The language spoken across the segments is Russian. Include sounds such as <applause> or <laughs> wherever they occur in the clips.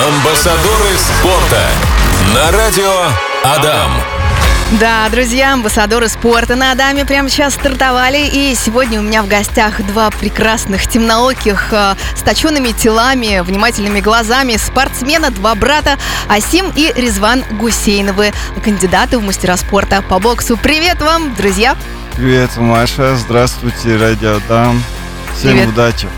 Амбассадоры спорта на радио Адам. Да, друзья, амбассадоры спорта на Адаме прямо сейчас стартовали. И сегодня у меня в гостях два прекрасных темнооких э, с точенными телами, внимательными глазами спортсмена, два брата Асим и Резван Гусейновы, кандидаты в мастера спорта по боксу. Привет вам, друзья! Привет, Маша. Здравствуйте, Радио Адам. Всем Привет. удачи.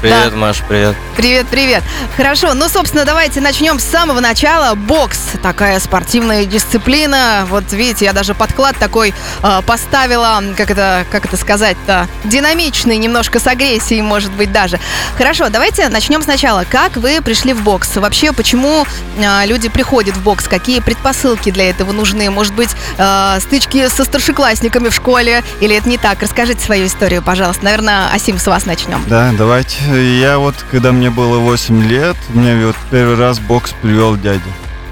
Привет, Маш, привет. Привет, привет. Хорошо, ну, собственно, давайте начнем с самого начала. Бокс, такая спортивная дисциплина. Вот видите, я даже подклад такой э, поставила, как это, как это сказать-то, динамичный, немножко с агрессией, может быть, даже. Хорошо, давайте начнем сначала. Как вы пришли в бокс? Вообще, почему э, люди приходят в бокс? Какие предпосылки для этого нужны? Может быть, э, стычки со старшеклассниками в школе? Или это не так? Расскажите свою историю, пожалуйста. Наверное, Асим, с вас начнем. Да, давайте. Я вот, когда мне было 8 лет, мне вот первый раз бокс привел дядя.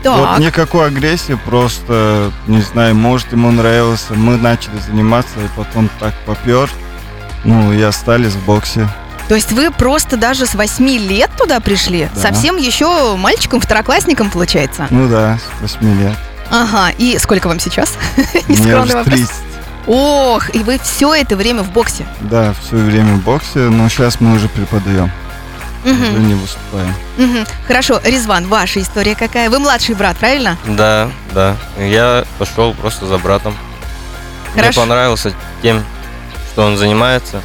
Вот Так. никакой агрессии, просто, не знаю, может, ему нравилось. Мы начали заниматься, и потом так попер. Ну, и остались в боксе. То есть вы просто даже с 8 лет туда пришли? Да. Совсем еще мальчиком, второклассником, получается? Ну да, с 8 лет. Ага, и сколько вам сейчас? <laughs> Мне уже вопрос. 30. Ох, и вы все это время в боксе. Да, все время в боксе, но сейчас мы уже преподаем. Уже Мгм, не выступаем. мгм. Хорошо, Резван, ваша история какая? Вы младший брат, правильно? Да, да. Я пошел просто за братом. Хорошо. Мне понравился тем, что он занимается.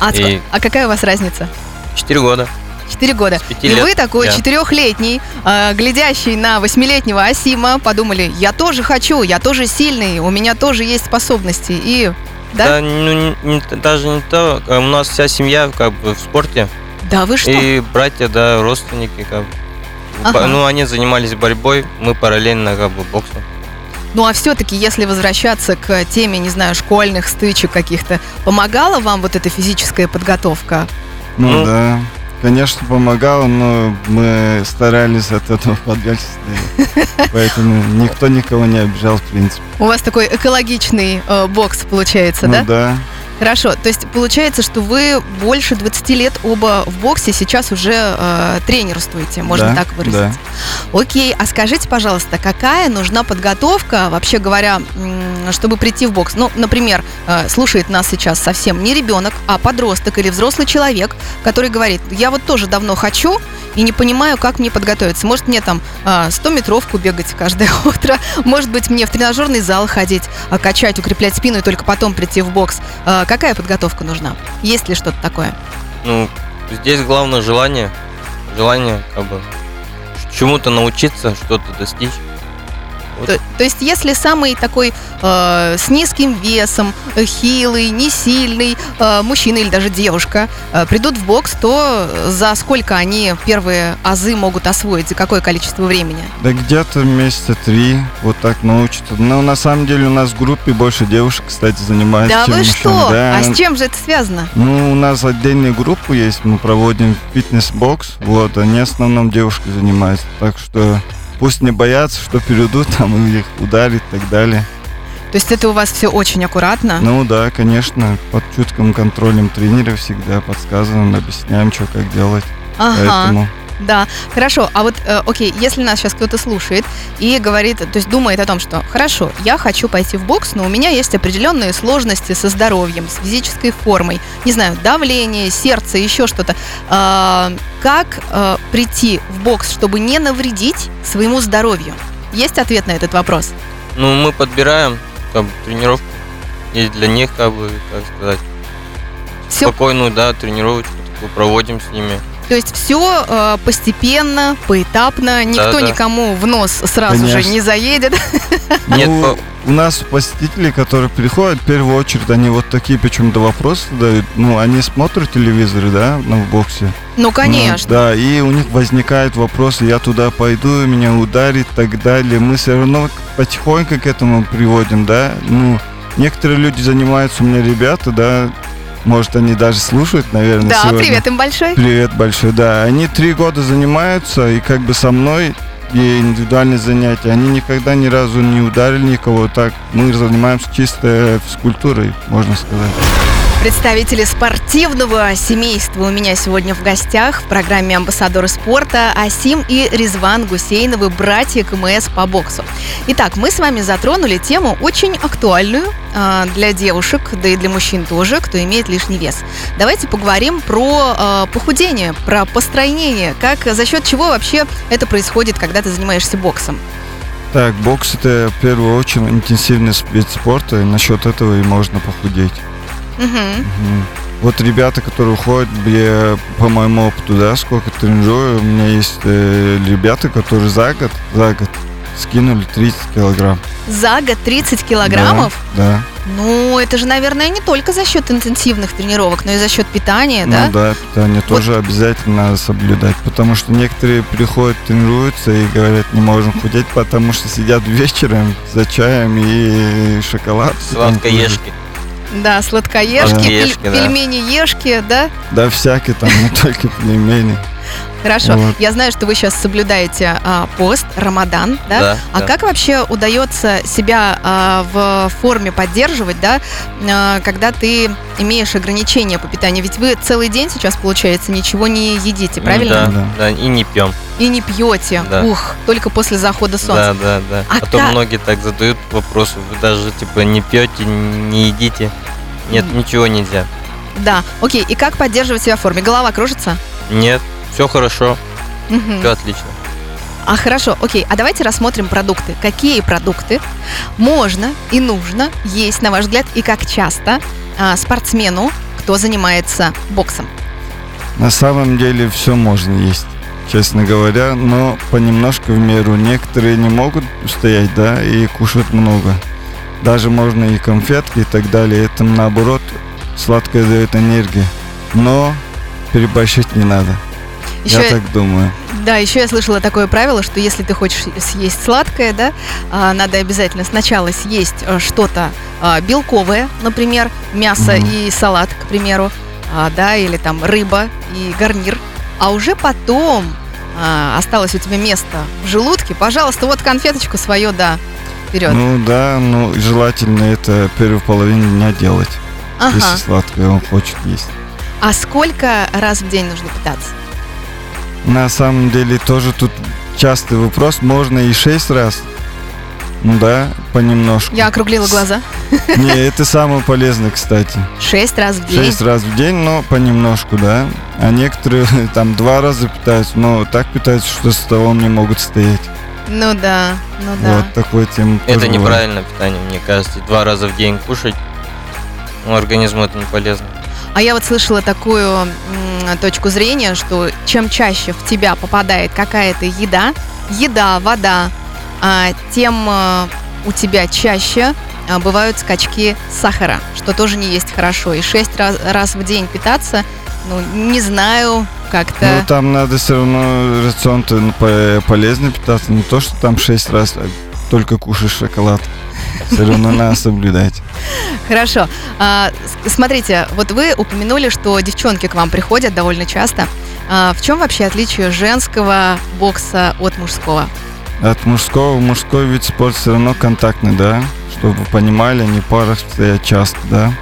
А, И- а какая у вас разница? Четыре года. Четыре года. И лет вы такой четырехлетний, э, глядящий на восьмилетнего Асима, подумали, я тоже хочу, я тоже сильный, у меня тоже есть способности. И да? ну, не- даже не то. а У нас вся семья как бы в спорте. Да, вы что? И братья, да, родственники как бы. Ага. По- Ну, они занимались борьбой, мы параллельно как бы боксом. Ну а все-таки, если возвращаться к теме, не знаю, школьных стычек каких-то, помогала вам вот эта физическая подготовка? Ну, Ну. да, конечно, помогало, но мы старались от этого подальше стоять. Поэтому никто никого не обижал, в принципе. У вас такой экологичный э, бокс получается, ну да? да. Хорошо, то есть получается, что вы больше 20 лет оба в боксе, сейчас уже э, тренерствуете, можно Да, так выразиться. Окей, а скажите, пожалуйста, какая нужна подготовка, вообще говоря, чтобы прийти в бокс? Ну, например, э, слушает нас сейчас совсем не ребенок, а подросток или взрослый человек, который говорит, я вот тоже давно хочу и не понимаю, как мне подготовиться. Может, мне там 100-метровку бегать каждое <laughs> утро, может быть, мне в тренажерный зал ходить, а, качать, укреплять спину и только потом прийти в бокс. Э, Какая подготовка нужна? Есть ли что-то такое? Ну, здесь главное желание. Желание как бы чему-то научиться, что-то достичь. Вот. То, то есть, если самый такой э, с низким весом, хилый, не сильный э, мужчина или даже девушка э, придут в бокс, то за сколько они первые азы могут освоить, за какое количество времени? Да где-то месяца три вот так научатся. Но на самом деле у нас в группе больше девушек, кстати, занимаются, да чем вы мужчин. что? Да, а с чем же это связано? Ну, у нас отдельная группа есть, мы проводим фитнес-бокс, вот, они в основном девушки занимаются, так что пусть не боятся, что перейдут <laughs> там их ударит и так далее. То есть это у вас все очень аккуратно? Ну да, конечно, под чутким контролем тренера всегда подсказываем, объясняем, что как делать. ага. Поэтому Да, хорошо. А вот, э, окей, если нас сейчас кто-то слушает и говорит, то есть думает о том, что хорошо, я хочу пойти в бокс, но у меня есть определенные сложности со здоровьем, с физической формой, не знаю, давление, сердце, еще что-то. А, как э, прийти в бокс, чтобы не навредить своему здоровью? Есть ответ на этот вопрос? Ну, мы подбираем как бы, тренировку. И для них, как бы, как сказать, Все, спокойную, да, тренировочку такую проводим с ними. То есть все постепенно, поэтапно, никто Да-да. никому в нос сразу же Конечно. не заедет. Нет, Ну, по- у нас посетители, которые приходят, в первую очередь, они вот такие почему-то вопросы задают. Ну, они смотрят телевизоры, да, ну, в боксе. Ну, Ну, конечно. да, и у них возникают вопросы, я туда пойду, меня ударит и так далее. Мы все равно потихоньку к этому приводим, да. Ну, некоторые люди занимаются, у меня ребята, да, может, они даже слушают, наверное, Да, сегодня. привет им большой. Привет большой, да. Они три года занимаются, и как бы со мной и индивидуальные занятия. Они никогда ни разу не ударили никого. Так, мы занимаемся чисто физкультурой, можно сказать. Представители спортивного семейства у меня сегодня в гостях в программе «Амбассадоры спорта» Асим и Резван Гусейновы, братья КМС по боксу. Итак, мы с вами затронули тему очень актуальную э, для девушек, да и для мужчин тоже, кто имеет лишний вес. Давайте поговорим про э, похудение, про постройнение, как за счет чего вообще это происходит, когда ты занимаешься боксом. Так, бокс это в первую очередь интенсивный вид спорта, и насчет этого и можно похудеть. Мгм. Вот ребята, которые уходят, я по моему опыту, да, сколько тренирую, у меня есть э, ребята, которые за год, за год скинули 30 килограмм. За год 30 килограммов? Да. Ну, это же, наверное, не только за счет интенсивных тренировок, но и за счет питания, да? Ну да, питание тоже обязательно надо соблюдать, потому что некоторые приходят, тренируются и говорят, не можем худеть, потому что сидят вечером за чаем и шоколад. Сладкоежки. Да, сладкоежки, пель- да. пельмени-ешки, да? Да, всякие там, не только пельмени. Хорошо. Вот. Я знаю, что вы сейчас соблюдаете а, пост, Рамадан, да? Да, А да. как вообще удается себя а, в форме поддерживать, да, а, когда ты имеешь ограничения по питанию? Ведь вы целый день сейчас, получается, ничего не едите, правильно? Да, Да. да, и не пьем. И не пьете. Да. Ух, только после захода солнца. Да, да, да. А А, то как? многие так задают вопросы. Вы даже типа не пьете, не едите. Нет, ничего нельзя. Да. Окей, и как поддерживать себя в форме? Голова кружится? Нет, все хорошо, Мгм. все отлично. А хорошо, окей, а давайте рассмотрим продукты. Какие продукты можно и нужно есть, на ваш взгляд, и как часто а, спортсмену, кто занимается боксом? На самом деле все можно есть, честно говоря, но понемножку в меру. Некоторые не могут устоять, да, и кушают много. Даже можно и конфетки и так далее. Это наоборот сладкое дает энергию. Но переборщить не надо. Еще, Я так думаю. Да, еще я слышала такое правило, что если ты хочешь съесть сладкое, да, а, надо обязательно сначала съесть э, что-то а, белковое, например, мясо Мгм. и салат, к примеру, а, да, или там рыба и гарнир, а уже потом осталось у тебя место в желудке, пожалуйста, вот конфеточку свою, да, вперед. Ну да, ну желательно это первую половину дня делать, ага. если сладкое он хочет есть. А сколько раз в день нужно питаться? На самом деле тоже тут частый вопрос. Можно и шесть раз. Ну да, понемножку. Я округлила глаза. <laughs> Не, это самое полезное, кстати. Шесть раз в день. Шесть раз в день, но понемножку, да. А некоторые <laughs> там два раза питаются, но так питаются, что с столом не могут стоять. Ну да, ну да. Вот такой тем. Это неправильное питание, мне кажется. Два раза в день кушать, ну, организму это не полезно. А я вот слышала такую м, точку зрения, что чем чаще в тебя попадает какая-то еда, еда, вода, а, тем а, у тебя чаще а, бывают скачки сахара, что тоже не есть хорошо. И шесть раз, раз в день питаться, ну, не знаю, как-то... Ну, там надо все равно рацион-то ну, по- полезно питаться. Не то, что там шесть раз а, только кушаешь шоколад. Все равно надо соблюдать. Хорошо. А, смотрите, вот вы упомянули, что девчонки к вам приходят довольно часто. А, в чем вообще отличие женского бокса от мужского? От мужского, мужской вид спорта все равно контактный, да? Чтобы вы понимали, они в парах стоят часто, да?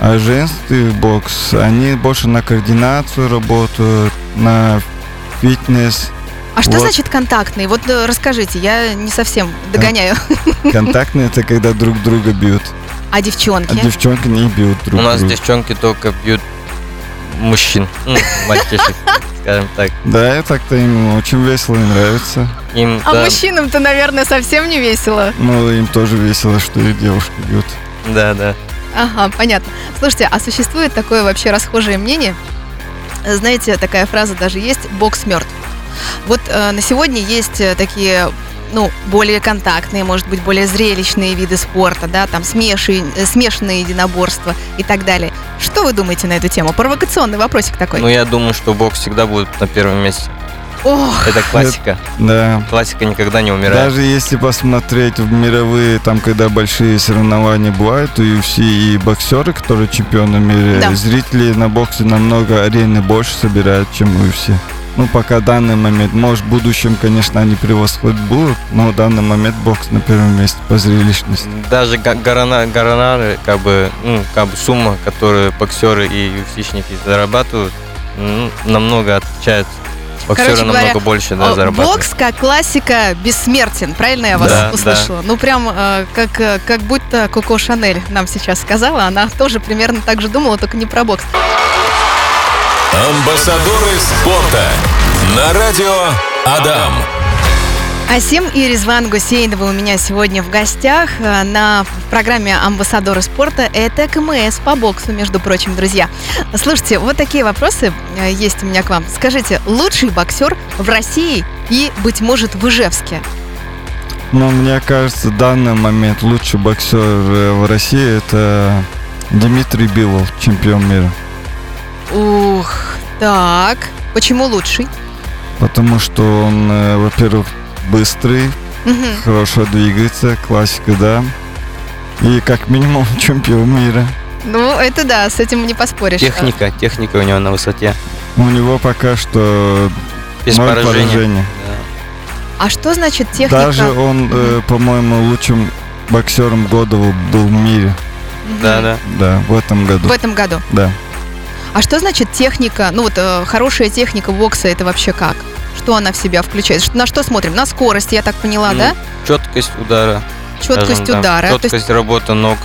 А женский бокс, они больше на координацию работают, на фитнес. А что Вот. значит контактный? Вот э, расскажите, я не совсем догоняю. <laughs> Контактные это когда друг друга бьют. А А девчонки? девчонки не бьют друг У нас друга. девчонки только бьют мужчин, ну, <laughs> мальчишек, скажем так. Да, и так-то им очень весело и нравится. Им, А да, мужчинам-то, наверное, совсем не весело. Ну, им тоже весело, что и девушки бьют. да, да. Ага, понятно. Слушайте, а существует такое вообще расхожее мнение? Знаете, такая фраза даже есть «бокс мертв». Вот э, на сегодня есть э, такие ну, более контактные, может быть, более зрелищные виды спорта, да, там смеши, э, смешанные единоборства и так далее. Что вы думаете на эту тему? Провокационный вопросик такой. Ну, я думаю, что бокс всегда будет на первом месте. Ох, Это классика. Да. Классика никогда не умирает. Даже если посмотреть в мировые, там, когда большие соревнования бывают, и UFC, и боксеры, которые чемпионы мира, Да. зрители на боксе намного арены больше собирают, чем UFC. Ну, пока данный момент. Может, в будущем, конечно, они превосходят будут, но в данный момент бокс на первом месте по зрелищности. Даже горонары, как бы, ну, как бы сумма, которую боксеры и UFC-шники зарабатывают, ну, намного отличается. Боксеры Короче намного говоря, больше да, зарабатывают. Бокс как классика бессмертен, правильно я вас Да, услышала? Ну прям э, как, э, как будто Коко Шанель нам сейчас сказала, она тоже примерно так же думала, только не про бокс. Амбассадоры спорта. На радио Адам. Асим и Резван Гусейнова у меня сегодня в гостях э, на программе «Амбассадоры спорта». Это КМС по боксу, между прочим, друзья. Слушайте, вот такие вопросы э, есть у меня к вам. Скажите, лучший боксер в России и, быть может, в Ижевске? Но мне кажется, в данный момент лучший боксер э, в России это Дмитрий Билов, чемпион мира. Ух, так. Почему лучший? Потому что он, во-первых, быстрый, Мгм. хорошо двигается, классика, да. И как минимум <laughs> чемпион мира. Ну, это да, с этим не поспоришь. Техника, техника у него на высоте. У него пока что Без ноль поражения. поражений. Да. А что значит техника? Даже он, э, по-моему, лучшим боксером года был в мире. Да, да. Да, в этом году. В этом году. Да. А что значит техника? Ну вот э, хорошая техника бокса это вообще как? Что она в себя включает? На что смотрим? На скорость, я так поняла, Ну, да? Четкость удара. Четкость скажем, да. удара. То есть- Четкость работы ног.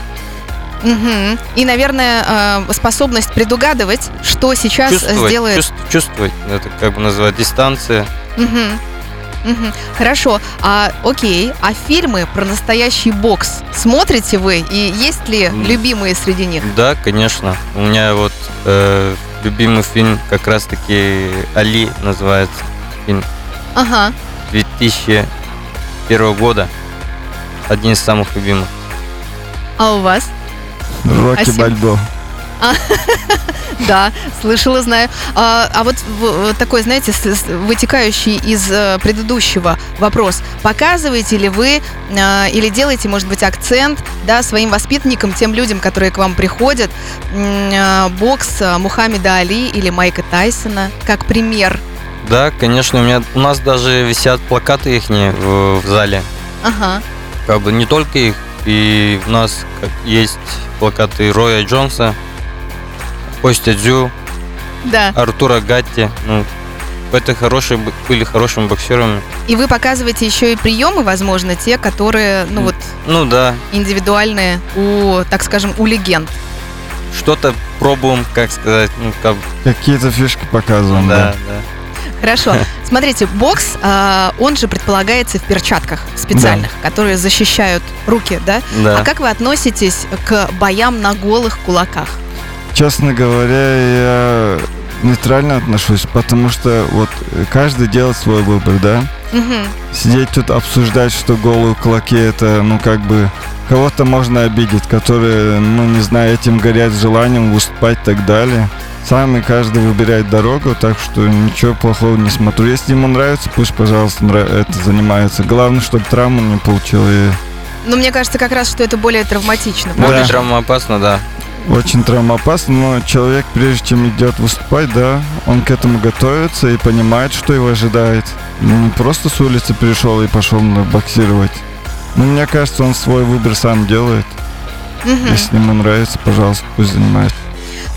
Мгм. И, наверное, э, способность предугадывать, что сейчас Чувствовать, сделает. чувств- чувствовать. Это как бы называют дистанция. Мгм. Мгм. Хорошо. А окей. А фильмы про настоящий бокс смотрите вы? И есть ли любимые среди них? Да, конечно. У меня вот э, любимый фильм как раз-таки «Али» называется. Ага. 2001 года. Один из самых любимых. А у вас? Рокки Спасибо. Бальбо. <laughs> Да, слышала, знаю. А, а вот такой, знаете, вытекающий из э, предыдущего вопрос. Показываете ли вы э, или делаете, может быть, акцент да, своим воспитанникам, тем людям, которые к вам приходят, бокс Мухаммеда Али или Майка Тайсона как пример? Да, конечно, у меня у нас даже висят плакаты их в, в зале. Ага. Как бы не только их, и у нас как есть плакаты Роя Джонса, Костя Дзю, Да. Артура Гатти. Ну, это хорошие были хорошими боксерами. И вы показываете еще и приемы, возможно, те, которые, ну вот, Ну да, индивидуальные у, так скажем, у легенд. что-то пробуем, как сказать, ну как Какие-то фишки показываем, да, да. да. Хорошо. Смотрите, бокс, а, он же предполагается в перчатках специальных, которые защищают руки, да? да. А как вы относитесь к боям на голых кулаках? Честно говоря, я нейтрально отношусь, потому что вот э, каждый делает свой выбор, да. Мгм. Сидеть тут обсуждать, что голые кулаки это, ну как бы кого-то можно обидеть, которые, ну не знаю, этим горят желанием выступать и так далее. Сам и каждый выбирает дорогу, так что ничего плохого не смотрю. Если ему нравится, пусть, пожалуйста, это занимается. Главное, чтобы травму не получил. И Ну, мне кажется, как раз, что это более травматично. Да. Более травмоопасно, да. очень травмоопасно, но человек, прежде чем идет выступать, да, он к этому готовится и понимает, что его ожидает. Ну, Не просто с улицы пришел и пошел боксировать. Ну, мне кажется, он свой выбор сам делает. Мгм. Если ему нравится, пожалуйста, пусть занимается.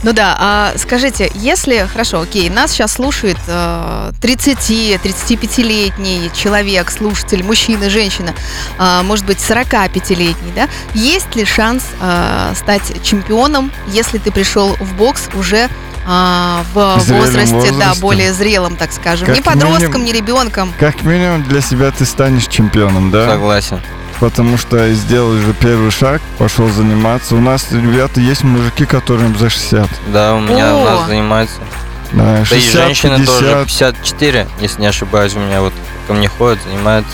Ну да, а скажите, если, хорошо, окей, нас сейчас слушает э, 30-35-летний человек, слушатель, мужчина, женщина, а, может быть, 45-летний, да, есть ли шанс э, стать чемпионом, если ты пришел в бокс уже а, в зрелом возрасте, да, возрасте. более зрелом, так скажем, Как не подростком, минимум- не ребенком. Как минимум для себя ты станешь чемпионом, да? Согласен. Потому что сделал уже первый шаг, пошел заниматься. У нас, ребята, есть мужики, которым за 60. Да, у меня О! у нас занимается. Да, Да и 60, женщины тоже 50. 54, если не ошибаюсь, у меня вот ко мне ходят, занимаются.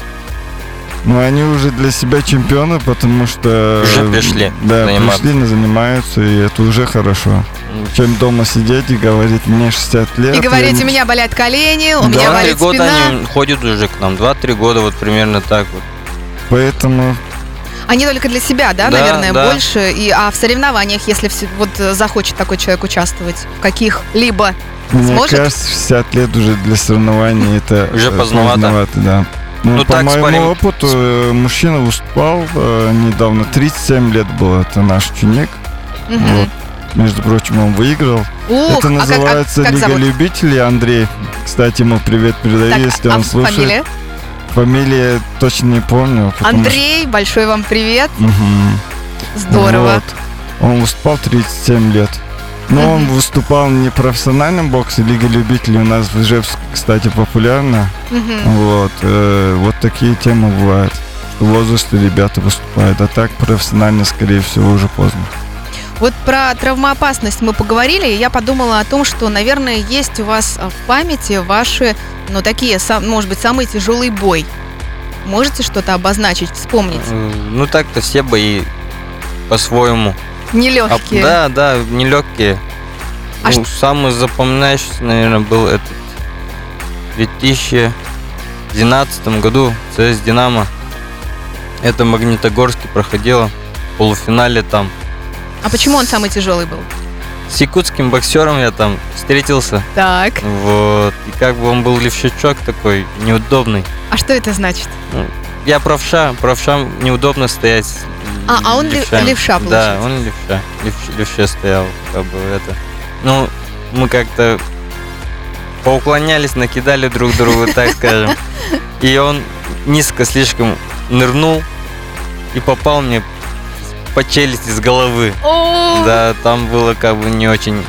Ну, они уже для себя чемпионы, потому что... Уже пришли Да, заниматься. пришли, занимаются, и это уже хорошо. Чем дома сидеть и говорить, мне 60 лет. И говорить, я у не- меня болят колени, у Да. меня Два-три болит года спина. они ходят уже к нам. Два-три года вот примерно так вот. Поэтому Они только для себя, да, Да, наверное, да. больше. И, а в соревнованиях, если вот э, захочет такой человек участвовать, в каких-либо Мне Сможет? кажется, 60 лет уже для соревнований это Уже э, поздновато. да. Ну, Ну, по так, моему спарринг- опыту, э, мужчина выступал э, недавно, 37 лет был, это наш ученик. Мгм. Вот. Между прочим, он выиграл. Ух, это а как- а называется как Лига зовут? любителей. Андрей, кстати, ему привет передаю, Так, если а он слушает. фамилия? Фамилия точно не помню. потому Андрей, большой вам привет. что- Мгм. Здорово. Вот. Он выступал 37 лет. Но он выступал не в профессиональном боксе, Лига любителей у нас в Ижевске, кстати, популярна. Мгм. Вот, э, вот такие темы бывают. Что в возрасте ребята выступают, а так профессионально, скорее всего, уже поздно. Вот про травмоопасность мы поговорили, и я подумала о том, что, наверное, есть у вас а, в памяти ваши, ну, такие, может быть, самый тяжелый бой. Можете что-то обозначить, вспомнить? Э, Ну так-то все бои по-своему. А, Нелегкие. да, да, нелегкие. А ну, самый запоминающийся, наверное, был этот в 2012 году ЦС Динамо. Это в Магнитогорске проходило. В полуфинале там. А почему он самый тяжелый был? С якутским боксером я там встретился. Так. Вот. И как бы он был левшачок такой, неудобный. А что это значит? Я правша, правша неудобно стоять. А, а он лев- левшами. левша, Да, получается. он левша. Левш- левше стоял, как бы это. Ну, мы как-то поуклонялись, накидали друг другу, <laughs> так скажем. И он низко слишком нырнул и попал мне по челюсти с головы. О, Да, там было как бы не очень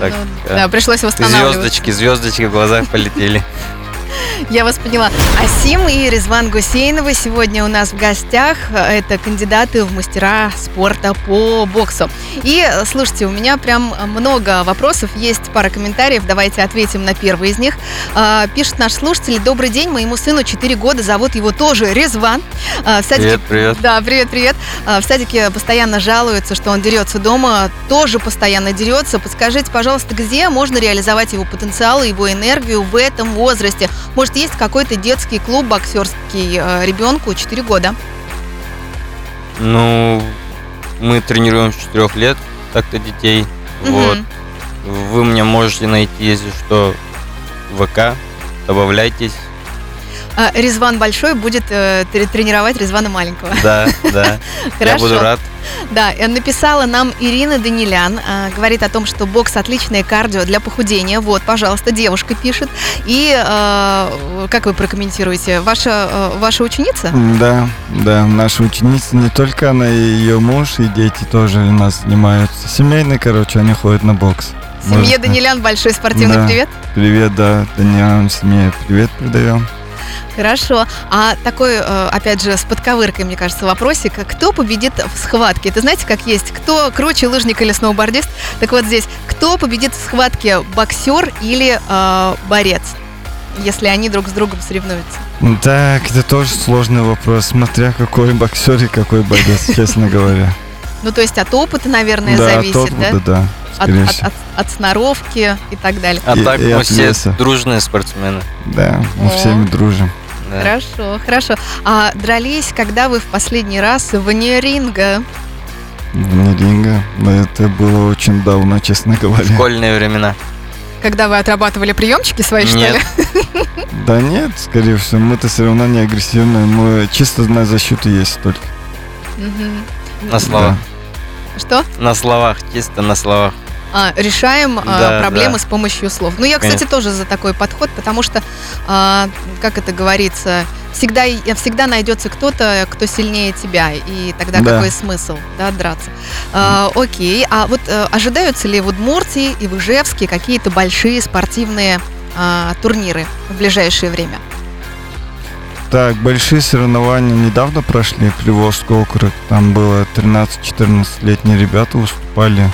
так, ну, э, да, пришлось восстанавливаться. звездочки, звездочки в глазах полетели. Я вас поняла. Асим и Резван Гусейновы сегодня у нас в гостях. Это кандидаты в мастера спорта по боксу. И, слушайте, у меня прям много вопросов. Есть пара комментариев. Давайте ответим на первый из них. А, Пишет наш слушатель. Добрый день, моему сыну 4 года. Зовут его тоже Резван. А, В садике Привет, привет. да, привет, привет. А, В садике постоянно жалуются, что он дерется дома, тоже постоянно дерется. Подскажите, пожалуйста, где можно реализовать его потенциал и его энергию в этом возрасте? Может, есть какой-то детский клуб боксерский э, ребенку 4 года? Ну, мы тренируем с 4 лет, так-то детей. Вот. Мгм. Вы меня можете найти, если что, в ВК. Добавляйтесь. А, Резван большой будет э, тре- тренировать Резвана маленького. Да, да. <laughs> Я Хорошо. буду рад. Да, э, написала нам Ирина Данилян, э, говорит о том, что бокс отличное кардио для похудения. Вот, пожалуйста, девушка пишет. И э, как вы прокомментируете? Ваша, э, ваша ученица? Да, да, наша ученица, не только она, и ее муж, и дети тоже у нас занимаются. Семейные, короче, они ходят на бокс. Семье Можно- Данилян большой спортивный Да. привет. Привет, да, Даниэль, семье привет передаем. Хорошо. А такой, э, опять же, с подковыркой, мне кажется, вопросик. Кто победит в схватке? Это знаете, как есть? Кто круче, лыжник или сноубордист? Так вот здесь, кто победит в схватке, боксер или э, борец? Если они друг с другом соревнуются. Так, это тоже сложный вопрос, смотря какой боксер и какой боец, <laughs> честно говоря. Ну, то есть от опыта, наверное, Да, зависит, от да? опыта, да, От, скорее от- всего. от- от сноровки и так далее. А И- так и мы от все дружные спортсмены. Да, мы О. всеми дружим. Да. Хорошо, хорошо. А дрались, когда вы в последний раз вне ринга? Вне ринга, но это было очень давно, честно говоря. Школьные времена. Когда вы отрабатывали приемчики свои, что Нет. ли? <laughs> Да нет, скорее всего, мы-то все равно не агрессивные, мы чисто на защиту есть только. Мгм. На словах. Что? На словах, чисто на словах. А, решаем а, Да, проблемы да. с помощью слов. Ну, я, кстати, Конечно. тоже за такой подход, потому что, а, как это говорится, всегда, всегда найдется кто-то, кто сильнее тебя, и тогда Да. какой смысл, да, драться. А, окей, а вот э, ожидаются ли в Удмуртии и в Ижевске какие-то большие спортивные а, турниры в ближайшее время? Так, большие соревнования недавно прошли, Приволжский округ. Там было 13-14-летние ребята выступали.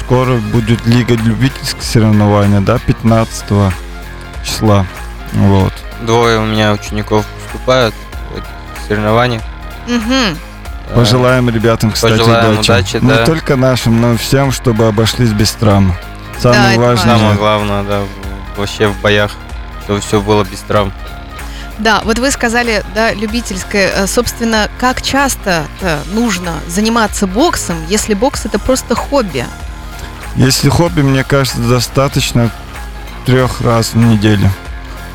Скоро будет Лига любительских соревнований, да, 15 числа. Вот. Двое у меня учеников выступают в соревнованиях. Мгм. Пожелаем ребятам, кстати, Пожелаем удачи. удачи, Не да. только нашим, но и всем, чтобы обошлись без травм. Да, Самое это важное. Самое главное, да, вообще в боях, чтобы все было без травм. Да, вот вы сказали, да, любительское. Э, Собственно, как часто нужно заниматься боксом, если бокс это просто хобби? Если хобби, мне кажется, достаточно трех раз в неделю.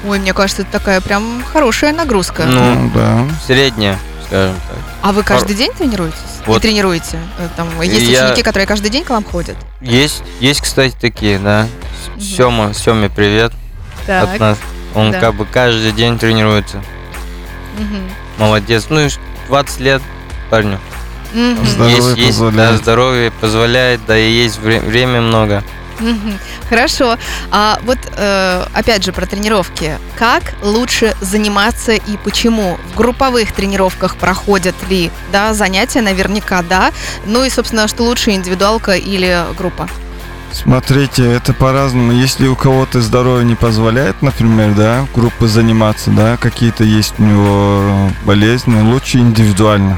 Ой, мне кажется, это такая прям хорошая нагрузка. Ну, Ну, да. средняя, скажем так. А вы каждый день тренируетесь? Вот. И тренируете? Э, Там есть Я- ученики, которые каждый день к вам ходят? Есть, есть, кстати, такие, да. Мгм. Сема, Семе привет от нас. Он да. как бы каждый день тренируется. Мгм. Молодец. Ну, и 20 лет парню. Здоровье есть, есть, да, позволяет. здоровье позволяет, да, и есть вре- время много. Хорошо. А вот э, опять же про тренировки. Как лучше заниматься и почему? В групповых тренировках проходят ли да, занятия? Наверняка да. Ну и, собственно, что лучше, индивидуалка или группа? Смотрите, это по-разному. Если у кого-то здоровье не позволяет, например, да, группы заниматься, да, какие-то есть у него болезни, лучше индивидуально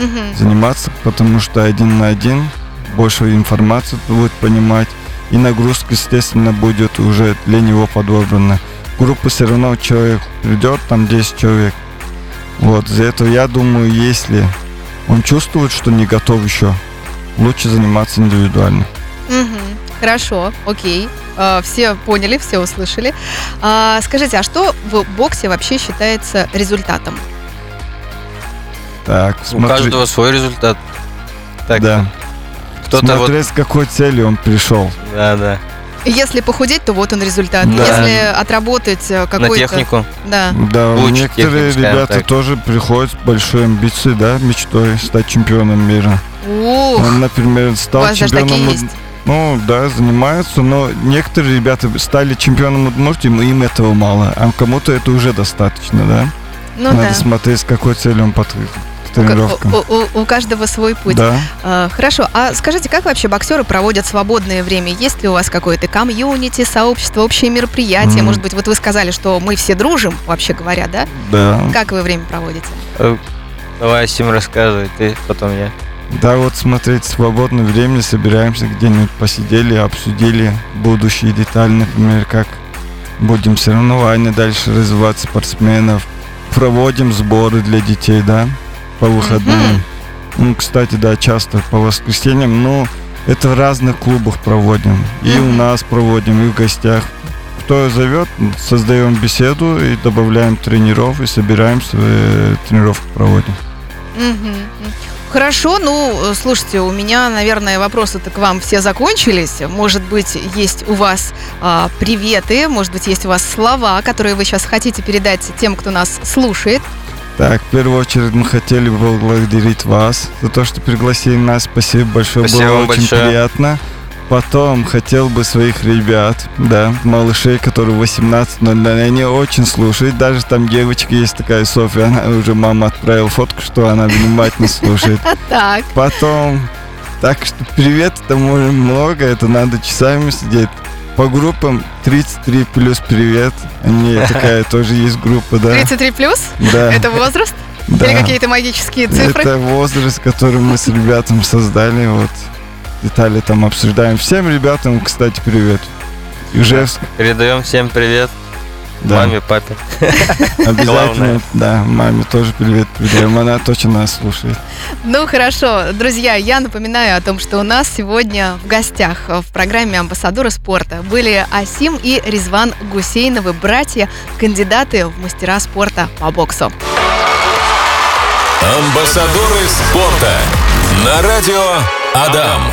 Мгм. заниматься, потому что один на один больше информации будет понимать, и нагрузка, естественно, будет уже для него подобрана. Группа все равно человек придет, там 10 человек. Вот, за этого я думаю, если он чувствует, что не готов еще, лучше заниматься индивидуально. Мгм. Хорошо, окей. Э, Все поняли, все услышали. А, Скажите, а что в боксе вообще считается результатом? Так, У смотри- каждого свой результат. Так, да. кто-то вот... Смотря с какой целью он пришел. Да, да. Если похудеть, то вот он результат. Да. Если отработать э, На технику. Да. Да, Лучше некоторые ребята так. тоже приходят с большой амбицией, да, мечтой стать чемпионом мира. Ух, Он, например, у стал вас даже такие чемпионом. есть. Ну, да, занимаются, но некоторые ребята стали чемпионом Удмуртии, но им этого мало, а кому-то это уже достаточно, да? Ну Надо да. смотреть, с какой целью он подходит к У. У, у- каждого свой путь. Да. А, хорошо, а скажите, как вообще боксеры проводят свободное время? Есть ли у вас какое-то комьюнити, сообщество, общее мероприятие? М. Может быть, вот вы сказали, что мы все дружим, вообще говоря, да? Да. Как вы время проводите? Э, Давай, Сим, рассказывай, ты, потом я. Да, вот смотреть свободное время, собираемся где-нибудь, посидели, обсудили будущие детали, например, как будем соревнования дальше развивать спортсменов, проводим сборы для детей, да, по выходным. Ну, кстати, да, часто по воскресеньям, но это в разных клубах проводим. И у Мгм. нас проводим, и в гостях. Кто зовет, создаем беседу и добавляем тренеров, и собираемся, э, тренировку проводим. Мгм. Хорошо, ну, э, слушайте, у меня, наверное, вопросы-то к вам все закончились. Может быть, есть у вас а, приветы, может быть, есть у вас слова, которые вы сейчас хотите передать тем, кто нас слушает. Так, в первую очередь мы хотели бы поблагодарить вас за то, что пригласили нас. Спасибо большое, Спасибо было вам очень большое. приятно. Потом хотел бы своих ребят, да, малышей, которые 18 но они очень слушают. Даже там девочка есть такая, Софья, она уже мама отправила фотку, что она внимательно слушает. <laughs> Так, Потом, так что привет, это может много, это надо часами сидеть. По группам 33 плюс привет. Они <laughs> такая тоже есть группа, да. 33 плюс? Да. Это возраст? да. Или какие-то магические цифры? Это возраст, который мы с ребятами создали. Вот детали там обсуждаем. Всем ребятам, кстати, привет. Ижевск, Передаем всем привет. да, Маме, папе. <laughs> обязательно, главное. да, маме тоже привет передаем. Она точно нас слушает. Ну хорошо, друзья, я напоминаю о том, что у нас сегодня в гостях в программе «Амбассадоры спорта» были Асим и Резван Гусейновы, братья, кандидаты в мастера спорта по боксу. Амбассадоры спорта на радио Адам.